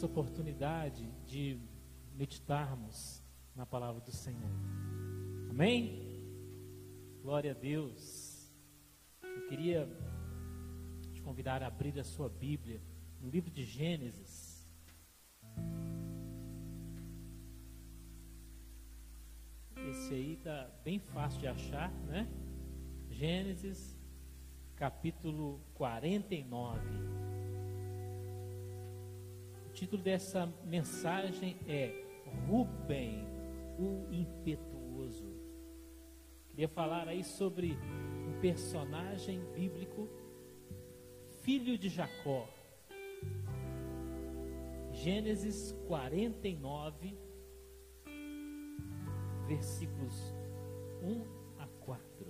essa oportunidade de meditarmos na palavra do Senhor. Amém? Glória a Deus. Eu queria te convidar a abrir a sua Bíblia no livro de Gênesis. Esse aí tá bem fácil de achar, né? Gênesis, capítulo 49. Título dessa mensagem é Rubem, o impetuoso. Queria falar aí sobre um personagem bíblico, filho de Jacó. Gênesis 49, versículos 1 a 4.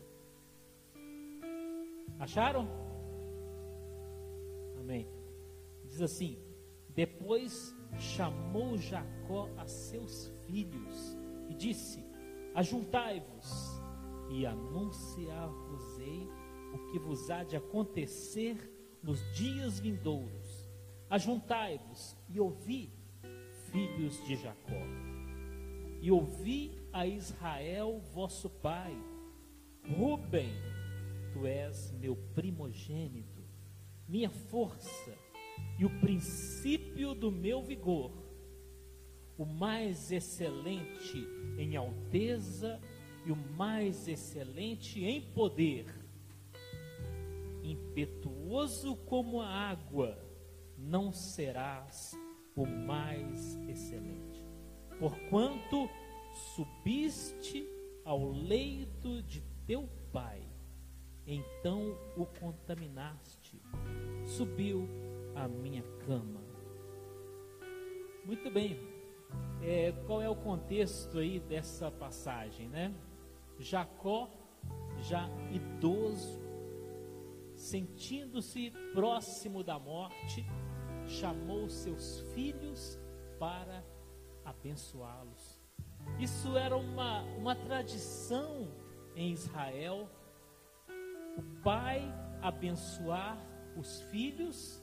Acharam? Amém. Diz assim: Depois chamou Jacó a seus filhos e disse: Ajuntai-vos e anunciar-vos-ei o que vos há de acontecer nos dias vindouros. Ajuntai-vos e ouvi, filhos de Jacó, e ouvi a Israel vosso pai. Ruben, tu és meu primogênito, minha força e o princípio do meu vigor, o mais excelente em alteza e o mais excelente em poder, impetuoso como a água, não serás o mais excelente. Porquanto subiste ao leito de teu pai, então o contaminaste, subiu à minha cama. Muito bem, é, qual é o contexto aí dessa passagem, né? Jacó, já idoso, sentindo-se próximo da morte, chamou seus filhos para abençoá-los. Isso era uma, uma tradição em Israel, o pai abençoar os filhos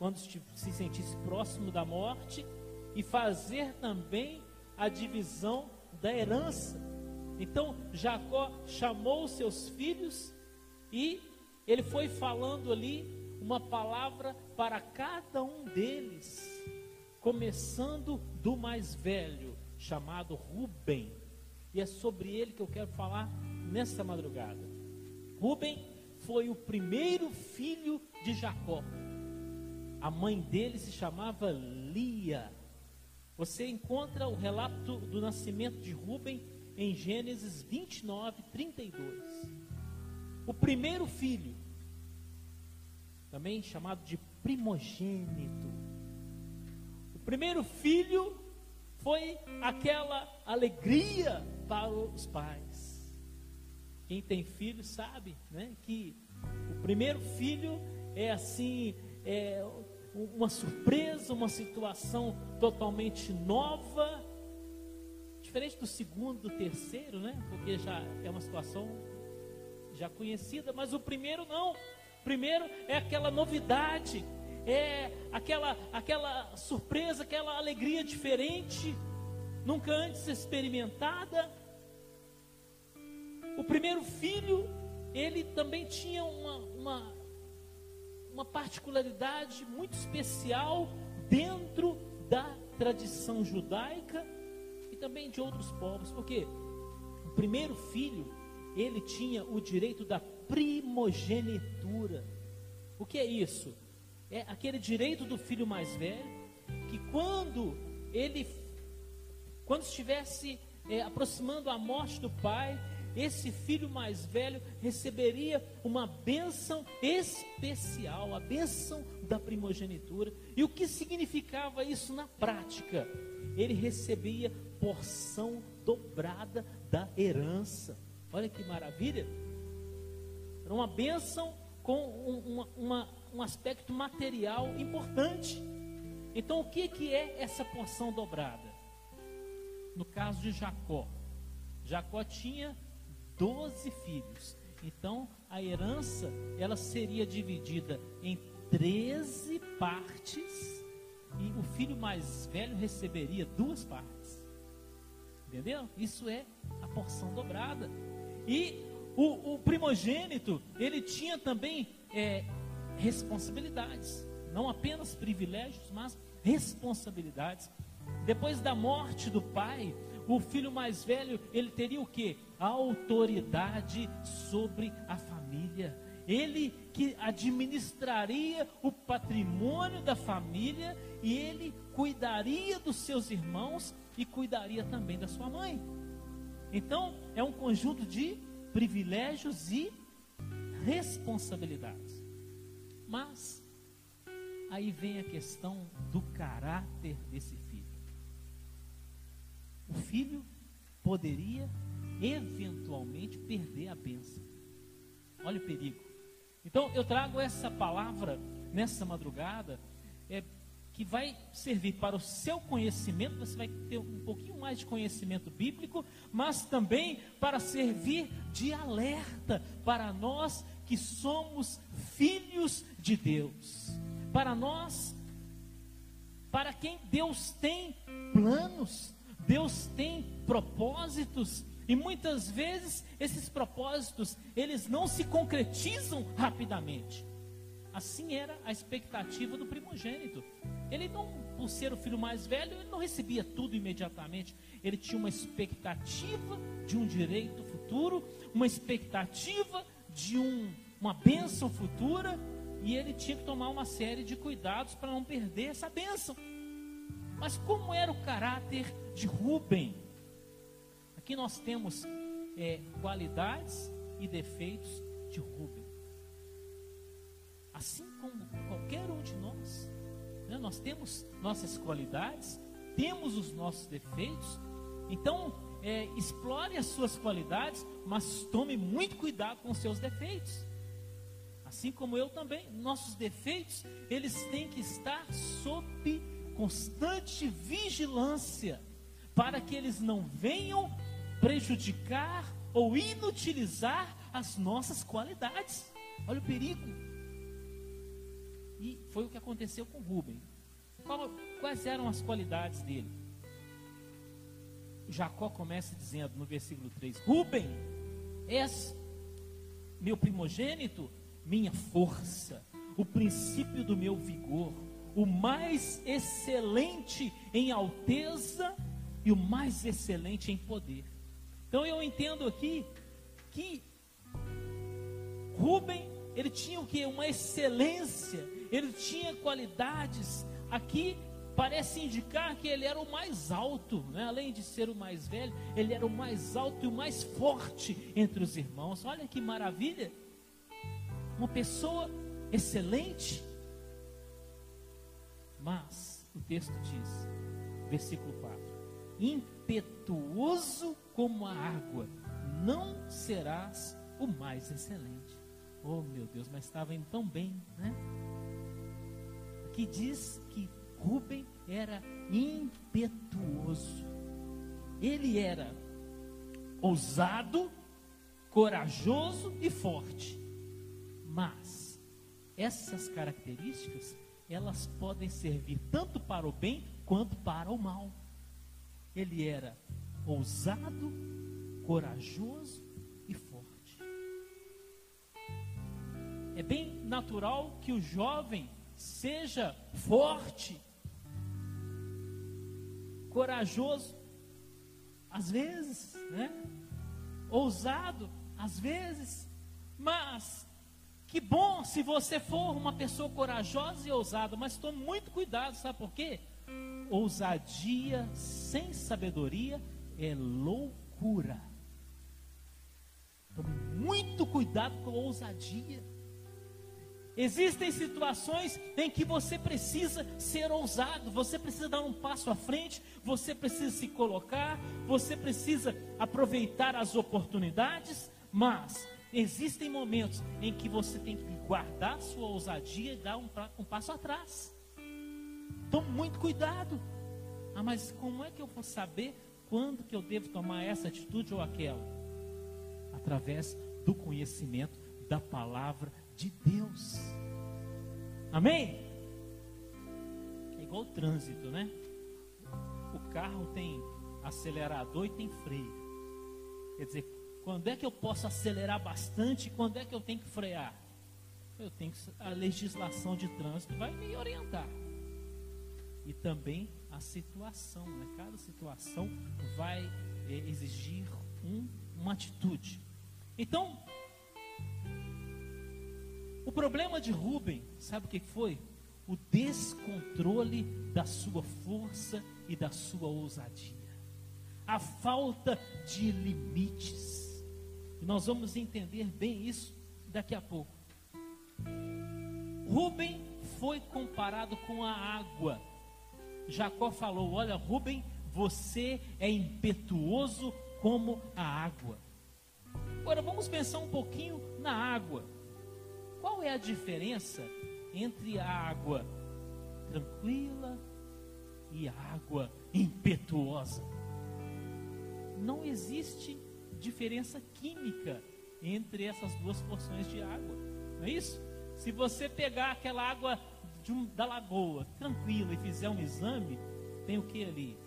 quando se sentisse próximo da morte e fazer também a divisão da herança. Então Jacó chamou seus filhos e ele foi falando ali uma palavra para cada um deles, começando do mais velho, chamado Ruben. E é sobre ele que eu quero falar nessa madrugada. Ruben foi o primeiro filho de Jacó. A mãe dele se chamava Lia. Você encontra o relato do nascimento de Ruben em Gênesis 29, 32. O primeiro filho, também chamado de primogênito. O primeiro filho foi aquela alegria para os pais. Quem tem filho sabe, né, que o primeiro filho é assim, é uma surpresa, uma situação totalmente nova, Diferente do segundo, do terceiro, né? Porque já é uma situação já conhecida, mas o primeiro não. O primeiro é aquela novidade, é aquela aquela surpresa, aquela alegria diferente, nunca antes experimentada. O primeiro filho, ele também tinha uma, uma, uma particularidade muito especial dentro da tradição judaica também de outros povos, porque o primeiro filho, ele tinha o direito da primogenitura. O que é isso? É aquele direito do filho mais velho, que quando ele, quando estivesse é, aproximando a morte do pai, esse filho mais velho receberia uma bênção especial, a bênção da primogenitura. E o que significava isso na prática? Ele recebia porção dobrada da herança. Olha que maravilha! Era uma bênção com um, uma, um aspecto material importante. Então, o que, que é essa porção dobrada? No caso de Jacó, Jacó tinha doze filhos. Então, a herança, ela seria dividida em 13 partes e o filho mais velho receberia duas partes. Entendeu? Isso é a porção dobrada. E o, o primogênito, ele tinha também é, responsabilidades. Não apenas privilégios, mas responsabilidades. Depois da morte do pai, o filho mais velho, ele teria o que? Autoridade sobre a família. Ele que administraria o patrimônio da família e ele cuidaria dos seus irmãos e cuidaria também da sua mãe. Então, é um conjunto de privilégios e responsabilidades. Mas, aí vem a questão do caráter desse filho. O filho poderia eventualmente perder a bênção. Olha o perigo. Então eu trago essa palavra nessa madrugada, é, que vai servir para o seu conhecimento, você vai ter um pouquinho mais de conhecimento bíblico, mas também para servir de alerta para nós que somos filhos de Deus. Para nós, para quem Deus tem planos, Deus tem propósitos, e muitas vezes esses propósitos, eles não se concretizam rapidamente. Assim era a expectativa do primogênito. Ele não, por ser o filho mais velho, ele não recebia tudo imediatamente. Ele tinha uma expectativa de um direito futuro, uma expectativa de um, uma bênção futura, e ele tinha que tomar uma série de cuidados para não perder essa bênção. Mas como era o caráter de Rubem? Aqui nós temos é, qualidades e defeitos de Rubem. Assim como qualquer um de nós, né, nós temos nossas qualidades, temos os nossos defeitos. Então, é, explore as suas qualidades, mas tome muito cuidado com os seus defeitos. Assim como eu também, nossos defeitos, eles têm que estar sob constante vigilância, para que eles não venham prejudicar ou inutilizar as nossas qualidades. Olha o perigo. E foi o que aconteceu com Rubem. Quais eram as qualidades dele? Jacó começa dizendo no versículo 3: Rubem, és meu primogênito, minha força, o princípio do meu vigor, o mais excelente em alteza e o mais excelente em poder. Então eu entendo aqui que Rubem, ele tinha o que? Uma excelência, ele tinha qualidades. Aqui parece indicar que ele era o mais alto, né? além de ser o mais velho, ele era o mais alto e o mais forte entre os irmãos. Olha que maravilha! Uma pessoa excelente. Mas o texto diz, versículo 4: impetuoso como a água, não serás o mais excelente. Oh meu Deus, mas estava indo tão bem, né? Aqui diz que Rubem era impetuoso. Ele era ousado, corajoso e forte. Mas essas características, elas podem servir tanto para o bem quanto para o mal. Ele era ousado, corajoso e forte. É bem natural que o jovem seja forte, corajoso, às vezes, né? Ousado, às vezes, mas que bom se você for uma pessoa corajosa e ousada, mas tome muito cuidado, sabe por quê? Ousadia sem sabedoria é loucura. Tome muito cuidado com a ousadia. Existem situações em que você precisa ser ousado, você precisa dar um passo à frente, você precisa se colocar, você precisa aproveitar as oportunidades, mas existem momentos em que você tem que guardar sua ousadia e dar um, um passo atrás. Tome muito cuidado. Ah, mas como é que eu vou saber quando que eu devo tomar essa atitude ou aquela? através do conhecimento da palavra de Deus. Amém? É igual o trânsito, né? O carro tem acelerador e tem freio. Quer dizer, quando é que eu posso acelerar bastante e quando é que eu tenho que frear? Eu tenho que, a legislação de trânsito vai me orientar. E também a situação, né? Cada situação vai é, exigir um, uma atitude. Então, o problema de Rubem, sabe o que foi? O descontrole da sua força e da sua ousadia. A falta de limites. E nós vamos entender bem isso daqui a pouco. Rubem foi comparado com a água. Jacó falou: Olha, Rubem, você é impetuoso como a água. Agora vamos pensar um pouquinho na água. Qual é a diferença entre a água tranquila e a água impetuosa? Não existe diferença química entre essas duas porções de água, não é isso? Se você pegar aquela água um, da lagoa tranquila e fizer um exame, tem o que ali?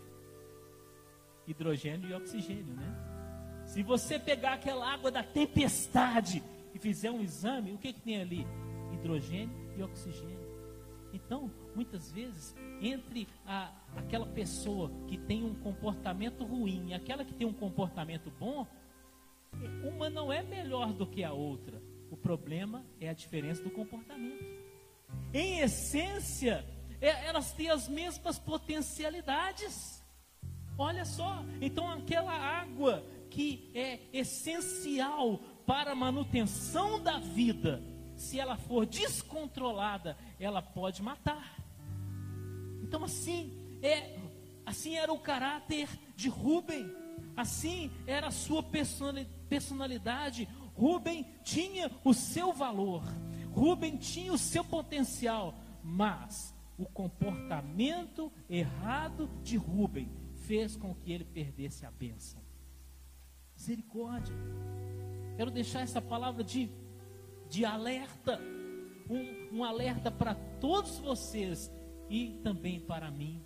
Hidrogênio e oxigênio, né? Se você pegar aquela água da tempestade e fizer um exame, o que, que tem ali? Hidrogênio e oxigênio. Então, muitas vezes, entre a, aquela pessoa que tem um comportamento ruim e aquela que tem um comportamento bom, uma não é melhor do que a outra. O problema é a diferença do comportamento. Em essência, é, elas têm as mesmas potencialidades. Olha só, então aquela água que é essencial para a manutenção da vida, se ela for descontrolada, ela pode matar. Então assim é, assim era o caráter de Rubem, assim era a sua personalidade. Rubem tinha o seu valor, Rubem tinha o seu potencial, mas o comportamento errado de Rubem fez com que ele perdesse a bênção. Misericórdia. Quero deixar essa palavra de, de alerta, um, um alerta para todos vocês e também para mim,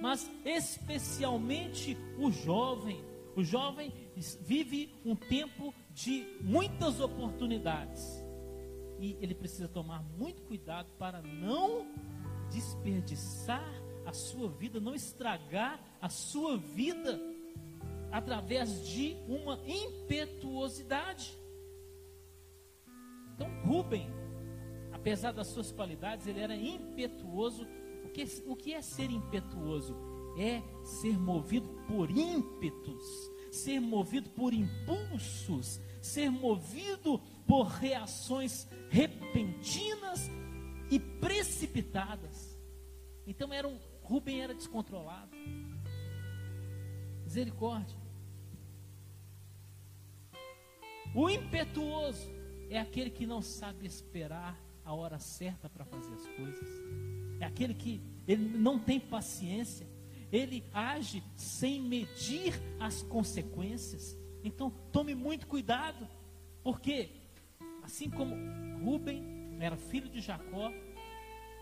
mas especialmente o jovem. O jovem vive um tempo de muitas oportunidades e ele precisa tomar muito cuidado para não desperdiçar a sua vida, não estragar a sua vida através de uma impetuosidade. Então, Rubem, apesar das suas qualidades, ele era impetuoso. O que, o que é ser impetuoso? É ser movido por ímpetos, ser movido por impulsos, ser movido por reações repentinas e precipitadas. Então era um, Rubem era descontrolado. Misericórdia. O impetuoso é aquele que não sabe esperar a hora certa para fazer as coisas. É aquele que ele não tem paciência. Ele age sem medir as consequências. Então, tome muito cuidado, porque assim como Rubem era filho de Jacó,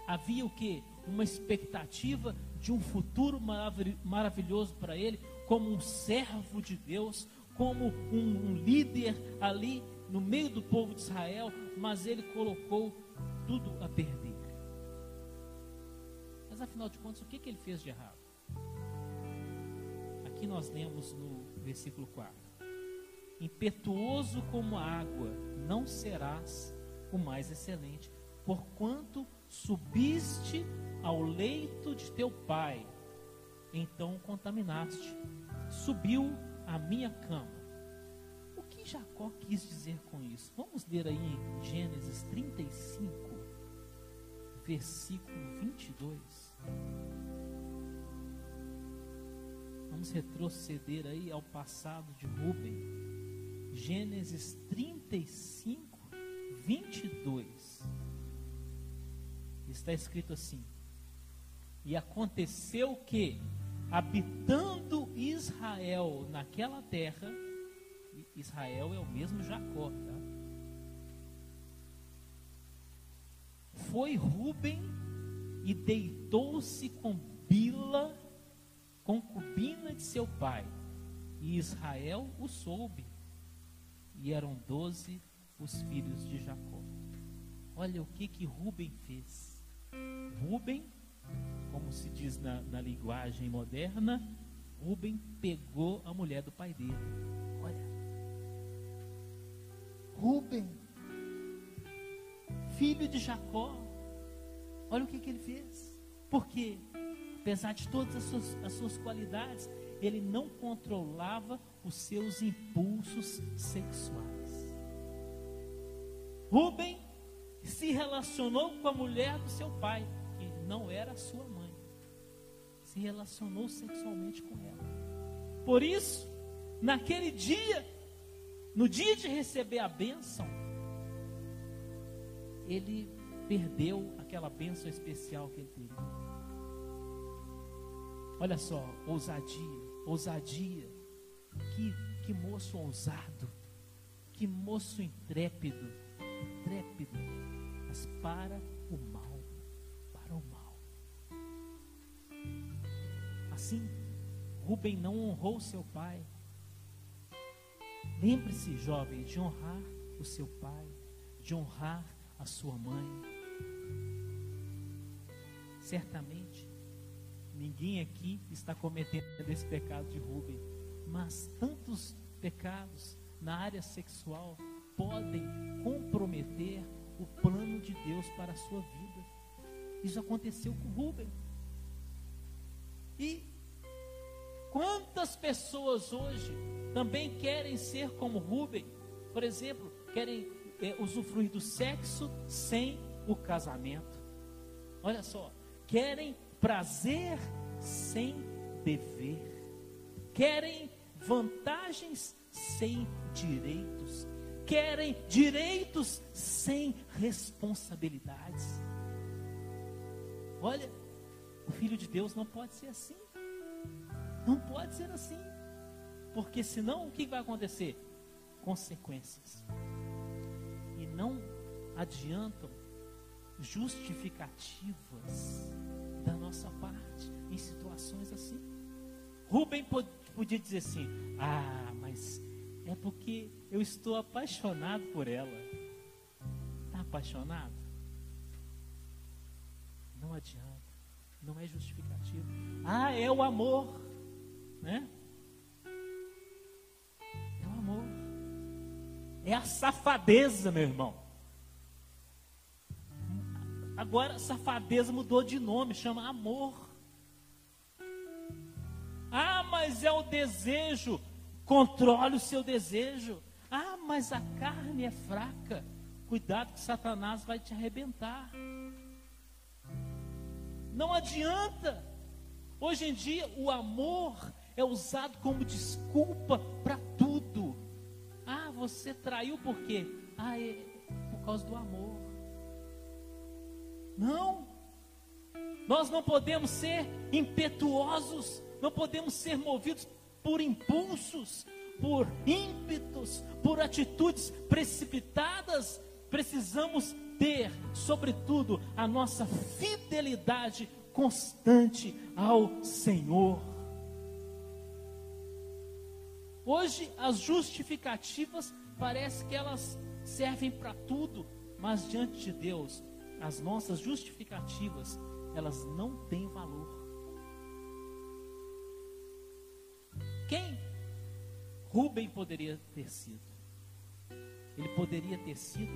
havia o que? Uma expectativa de um futuro maravilhoso para ele, como um servo de Deus, como um, um líder ali no meio do povo de Israel, mas ele colocou tudo a perder. Mas afinal de contas, o que, que ele fez de errado? Aqui nós lemos no versículo 4 impetuoso como a água, não serás o mais excelente, porquanto subiste ao leito de teu pai, então contaminaste, subiu a minha cama. O que Jacó quis dizer com isso? Vamos ler aí em Gênesis 35, versículo 22. Vamos retroceder aí ao passado de Rubem. Gênesis 35, 22. Está escrito assim: E aconteceu que, habitando Israel naquela terra, Israel é o mesmo Jacó, tá? Foi Ruben e deitou-se com Bila, concubina de seu pai. E Israel o soube. E eram doze os filhos de Jacó. Olha o que que Ruben fez. Ruben, como se diz na, na linguagem moderna, Ruben pegou a mulher do pai dele. Olha. Ruben, filho de Jacó. Olha o que, que ele fez. Porque, apesar de todas as suas, as suas qualidades, ele não controlava os seus impulsos sexuais. Rubem se relacionou com a mulher do seu pai, que não era sua mãe. Se relacionou sexualmente com ela. Por isso, naquele dia, no dia de receber a bênção, ele perdeu aquela bênção especial que ele teria. Olha só, ousadia, ousadia. Que, que moço ousado, que moço intrépido, intrépido, mas para o mal, para o mal. Assim, Rubem não honrou seu pai. Lembre-se, jovem, de honrar o seu pai, de honrar a sua mãe. Certamente, ninguém aqui está cometendo esse pecado de Rubem, mas tantos pecados na área sexual podem comprometer o plano de Deus para a sua vida. Isso aconteceu com Rubem. E quantas pessoas hoje também querem ser como Rubem? Por exemplo, querem é, usufruir do sexo sem o casamento. Olha só, querem prazer sem dever, querem vantagens sem direitos, querem direitos sem responsabilidades. Olha, o filho de Deus não pode ser assim. Não pode ser assim. Porque senão o que vai acontecer? Consequências. E não adiantam justificativas da nossa parte em situações assim. Rubem podia dizer assim: Ah, mas é porque eu estou apaixonado por ela. Está apaixonado? Não adianta. Não é justificativo. Ah, é o amor. Né? É o amor. É a safadeza, meu irmão. Agora, safadeza mudou de nome, chama amor. Ah, mas é o desejo. Controle o seu desejo. Ah, mas a carne é fraca. Cuidado que Satanás vai te arrebentar. Não adianta. Hoje em dia, o amor é usado como desculpa para tudo. Ah, você traiu por quê? Ah, é por causa do amor. Não. Nós não podemos ser impetuosos, não podemos ser movidos por impulsos, por ímpetos, por atitudes precipitadas. Precisamos ter, sobretudo, a nossa fidelidade constante ao Senhor. Hoje as justificativas parece que elas servem para tudo, mas diante de Deus as nossas justificativas, elas não têm valor. Quem Rubem poderia ter sido? Ele poderia ter sido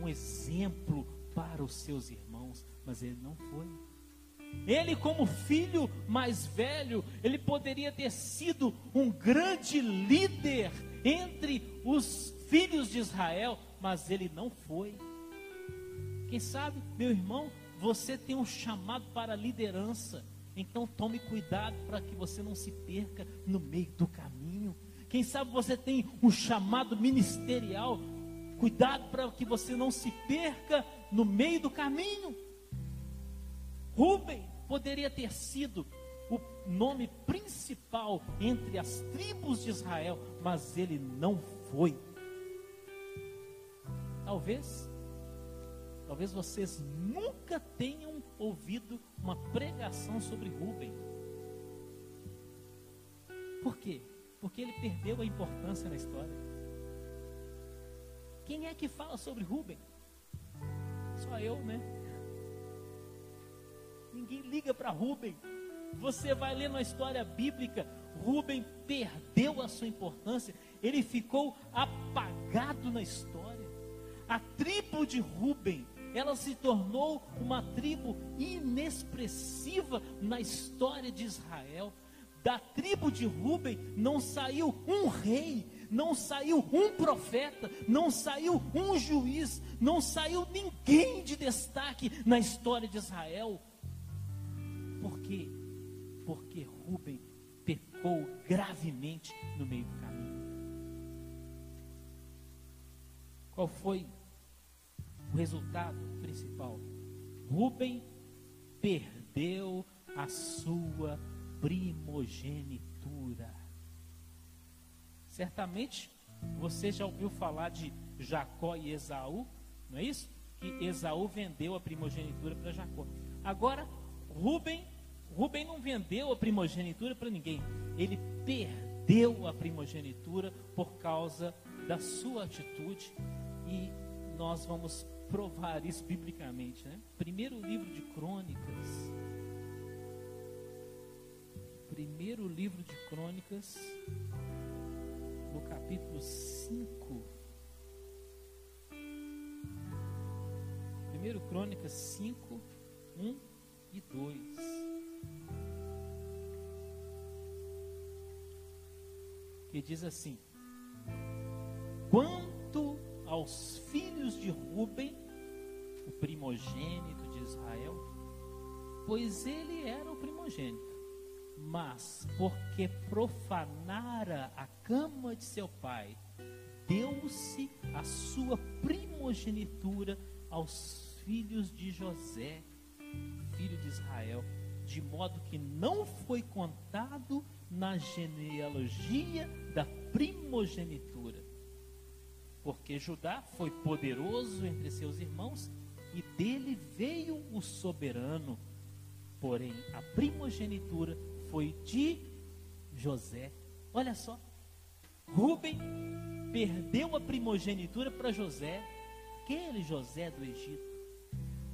um exemplo para os seus irmãos, mas ele não foi. Ele, como filho mais velho, ele poderia ter sido um grande líder entre os filhos de Israel, mas ele não foi. Quem sabe, meu irmão, você tem um chamado para liderança. Então tome cuidado para que você não se perca no meio do caminho. Quem sabe você tem um chamado ministerial. Cuidado para que você não se perca no meio do caminho. Rubem poderia ter sido o nome principal entre as tribos de Israel, mas ele não foi. Talvez, talvez vocês nunca tenham ouvido uma pregação sobre Rubem. Por quê? Porque ele perdeu a importância na história. Quem é que fala sobre Rubem? Só eu, né? Ninguém liga para Rubem. Você vai ler na história bíblica, Rubem perdeu a sua importância, ele ficou apagado na história. A tribo de Rubem, ela se tornou uma tribo inexpressiva na história de Israel. Da tribo de Rubem não saiu um rei, não saiu um profeta, não saiu um juiz, não saiu ninguém de destaque na história de Israel. Por quê? Porque Rubem pecou gravemente no meio do caminho. Qual foi o resultado principal? Rubem perdeu a sua primogenitura. Certamente você já ouviu falar de Jacó e Esaú, não é isso? Que Esaú vendeu a primogenitura para Jacó. Agora, Rubem Rubem não vendeu a primogenitura para ninguém. Ele perdeu a primogenitura por causa da sua atitude. E nós vamos provar isso biblicamente. Né? Primeiro livro de Crônicas. Primeiro livro de Crônicas, no capítulo 5. Primeiro Crônicas 5, 1 e 2. que diz assim: Quanto aos filhos de Ruben, o primogênito de Israel, pois ele era o primogênito, mas porque profanara a cama de seu pai, deu-se a sua primogenitura aos filhos de José, filho de Israel, de modo que não foi contado na genealogia da primogenitura. Porque Judá foi poderoso entre seus irmãos e dele veio o soberano. Porém, a primogenitura foi de José. Olha só, Rubem perdeu a primogenitura para José, aquele José do Egito.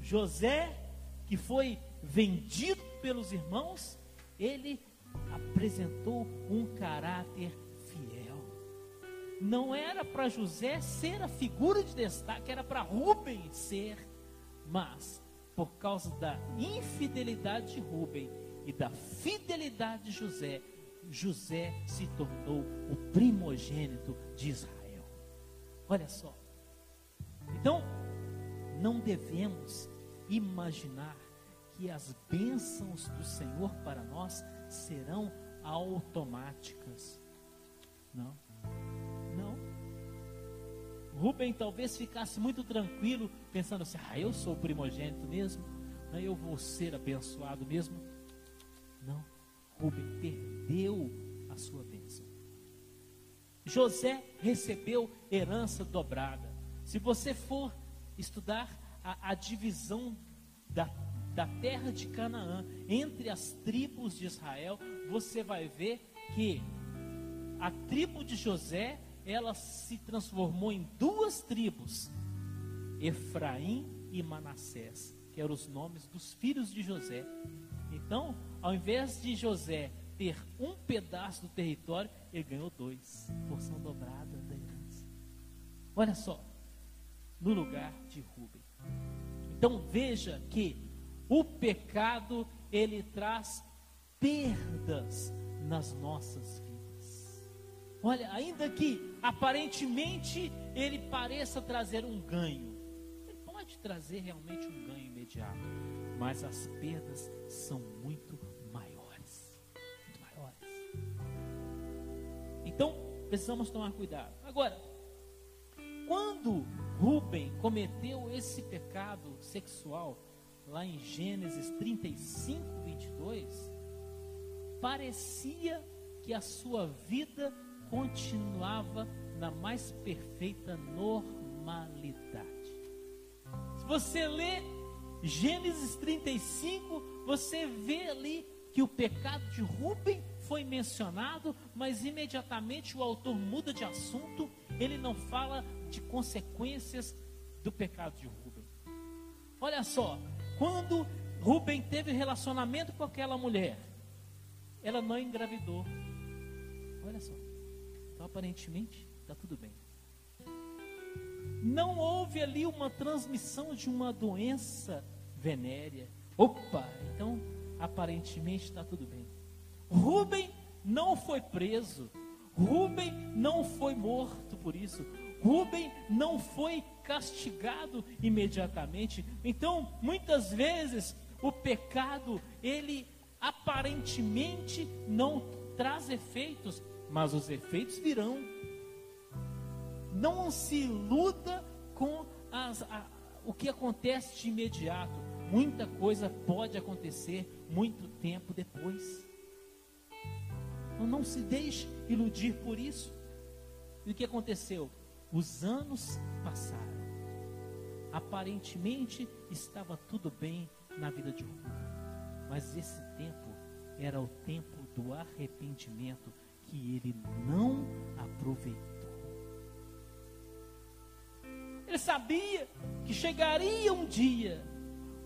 José, que foi vendido pelos irmãos, ele apresentou um caráter fiel. Não era para José ser a figura de destaque, era para Rubem ser. Mas, por causa da infidelidade de Rubem e da fidelidade de José, José se tornou o primogênito de Israel. Olha só. Então, não devemos imaginar que as bênçãos do Senhor para nós serão automáticas. Não. Rubem talvez ficasse muito tranquilo, pensando assim: ah, eu sou o primogênito mesmo, né? eu vou ser abençoado mesmo. Não. Rubem perdeu a sua bênção. José recebeu herança dobrada. Se você for estudar a, a divisão da da terra de Canaã, entre as tribos de Israel, você vai ver que a tribo de José, ela se transformou em duas tribos, Efraim e Manassés, que eram os nomes dos filhos de José. Então, ao invés de José ter um pedaço do território, ele ganhou dois, porção dobrada da herança. Olha só, no lugar de Rubem. Então veja que o pecado, ele traz perdas nas nossas vidas. Olha, ainda que aparentemente ele pareça trazer um ganho, ele pode trazer realmente um ganho imediato, mas as perdas são muito maiores. Muito maiores. Então, precisamos tomar cuidado. Agora, quando Rubem cometeu esse pecado sexual, lá em Gênesis 35, 22, parecia que a sua vida continuava na mais perfeita normalidade. Se você lê Gênesis 35, você vê ali que o pecado de Rubem foi mencionado, mas imediatamente o autor muda de assunto, ele não fala de consequências do pecado de Rubem. Olha só, quando Rubem teve relacionamento com aquela mulher, ela não engravidou. Olha só, então aparentemente está tudo bem. Não houve ali uma transmissão de uma doença venérea. Opa, então aparentemente está tudo bem. Rubem não foi preso. Rubem não foi morto por isso. Rubem não foi castigado imediatamente. Então, muitas vezes, o pecado, ele aparentemente não traz efeitos, mas os efeitos virão. Não se iluda com as, a, o que acontece de imediato. Muita coisa pode acontecer muito tempo depois. Então não se deixe iludir por isso. E o que aconteceu? Os anos passaram. Aparentemente estava tudo bem na vida de Rubem. Mas esse tempo era o tempo do arrependimento que ele não aproveitou. Ele sabia que chegaria um dia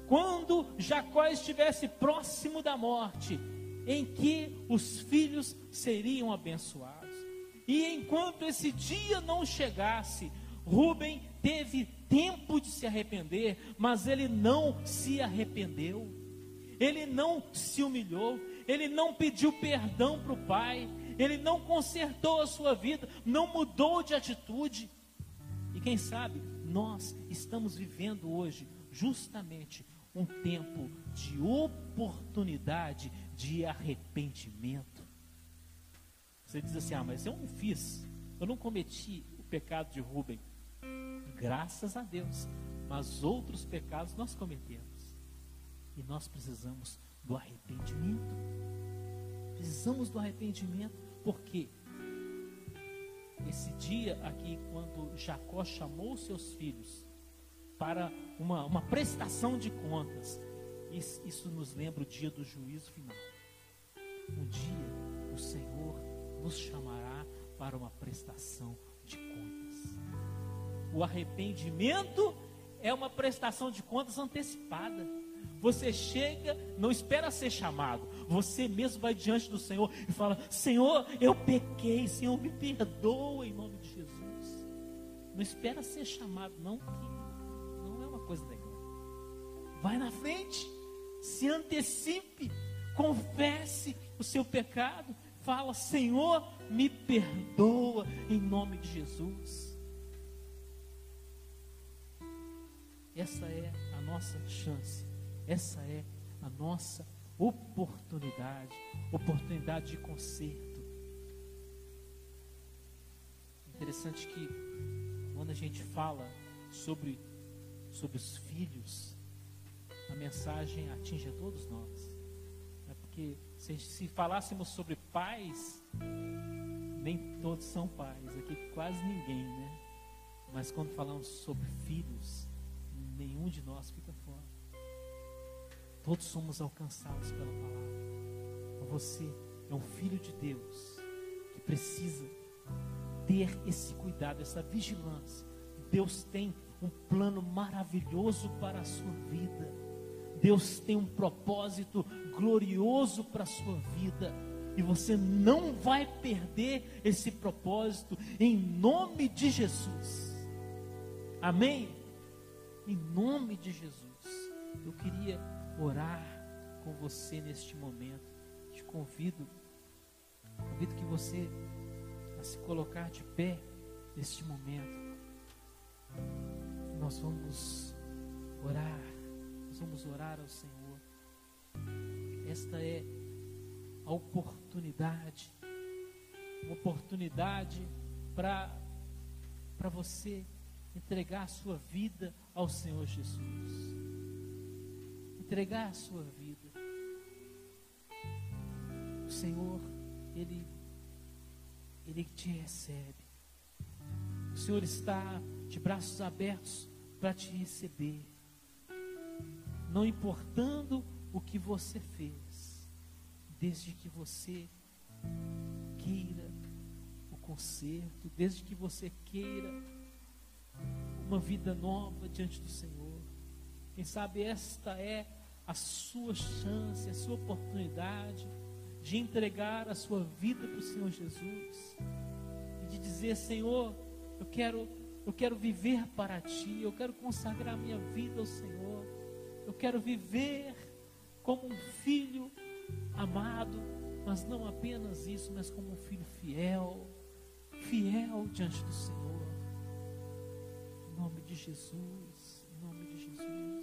quando Jacó estivesse próximo da morte, em que os filhos seriam abençoados. E enquanto esse dia não chegasse, Rubem teve tempo de se arrepender, mas ele não se arrependeu, ele não se humilhou, ele não pediu perdão para o pai, ele não consertou a sua vida, não mudou de atitude. E quem sabe nós estamos vivendo hoje justamente um tempo de oportunidade de arrependimento. Você diz assim: ah, mas eu não fiz, eu não cometi o pecado de Rubem. Graças a Deus. Mas outros pecados nós cometemos. E nós precisamos do arrependimento. Precisamos do arrependimento, porque esse dia aqui, quando Jacó chamou seus filhos para uma, uma prestação de contas, isso, isso nos lembra o dia do juízo final. Um dia o Senhor nos chamará para uma prestação de contas. O arrependimento é uma prestação de contas antecipada. Você chega, não espera ser chamado. Você mesmo vai diante do Senhor e fala: Senhor, eu pequei, Senhor, me perdoa em nome de Jesus. Não espera ser chamado, não, que não é uma coisa legal. Vai na frente, se antecipe, confesse o seu pecado, fala: Senhor, me perdoa em nome de Jesus. Essa é a nossa chance essa é a nossa oportunidade oportunidade de conserto. Interessante que quando a gente fala sobre, sobre os filhos, a mensagem atinge a todos nós. É porque se, se falássemos sobre pais, nem todos são pais, aqui quase ninguém, né? Mas quando falamos sobre filhos, nenhum de nós fica. Todos somos alcançados pela palavra. Você é um filho de Deus que precisa ter esse cuidado, essa vigilância. Deus tem um plano maravilhoso para a sua vida. Deus tem um propósito glorioso para a sua vida. E você não vai perder esse propósito em nome de Jesus. Amém? Em nome de Jesus. Eu queria orar com você neste momento. Te convido, convido que você a se colocar de pé neste momento. Nós vamos orar, nós vamos orar ao Senhor. Esta é a oportunidade, uma oportunidade para para você entregar a sua vida ao Senhor Jesus entregar a sua vida. O Senhor, Ele, Ele te recebe. Senhor está de braços abertos para te receber. Não importando o que você fez, desde que você queira o conserto, desde que você queira uma vida nova diante do Senhor. Quem sabe esta é a sua chance, a sua oportunidade de entregar a sua vida para o Senhor Jesus e de dizer: Senhor, eu quero, eu quero viver para Ti, eu quero consagrar minha vida ao Senhor, eu quero viver como um filho amado, mas não apenas isso, mas como um filho fiel, fiel diante do Senhor. Em nome de Jesus, em nome de Jesus.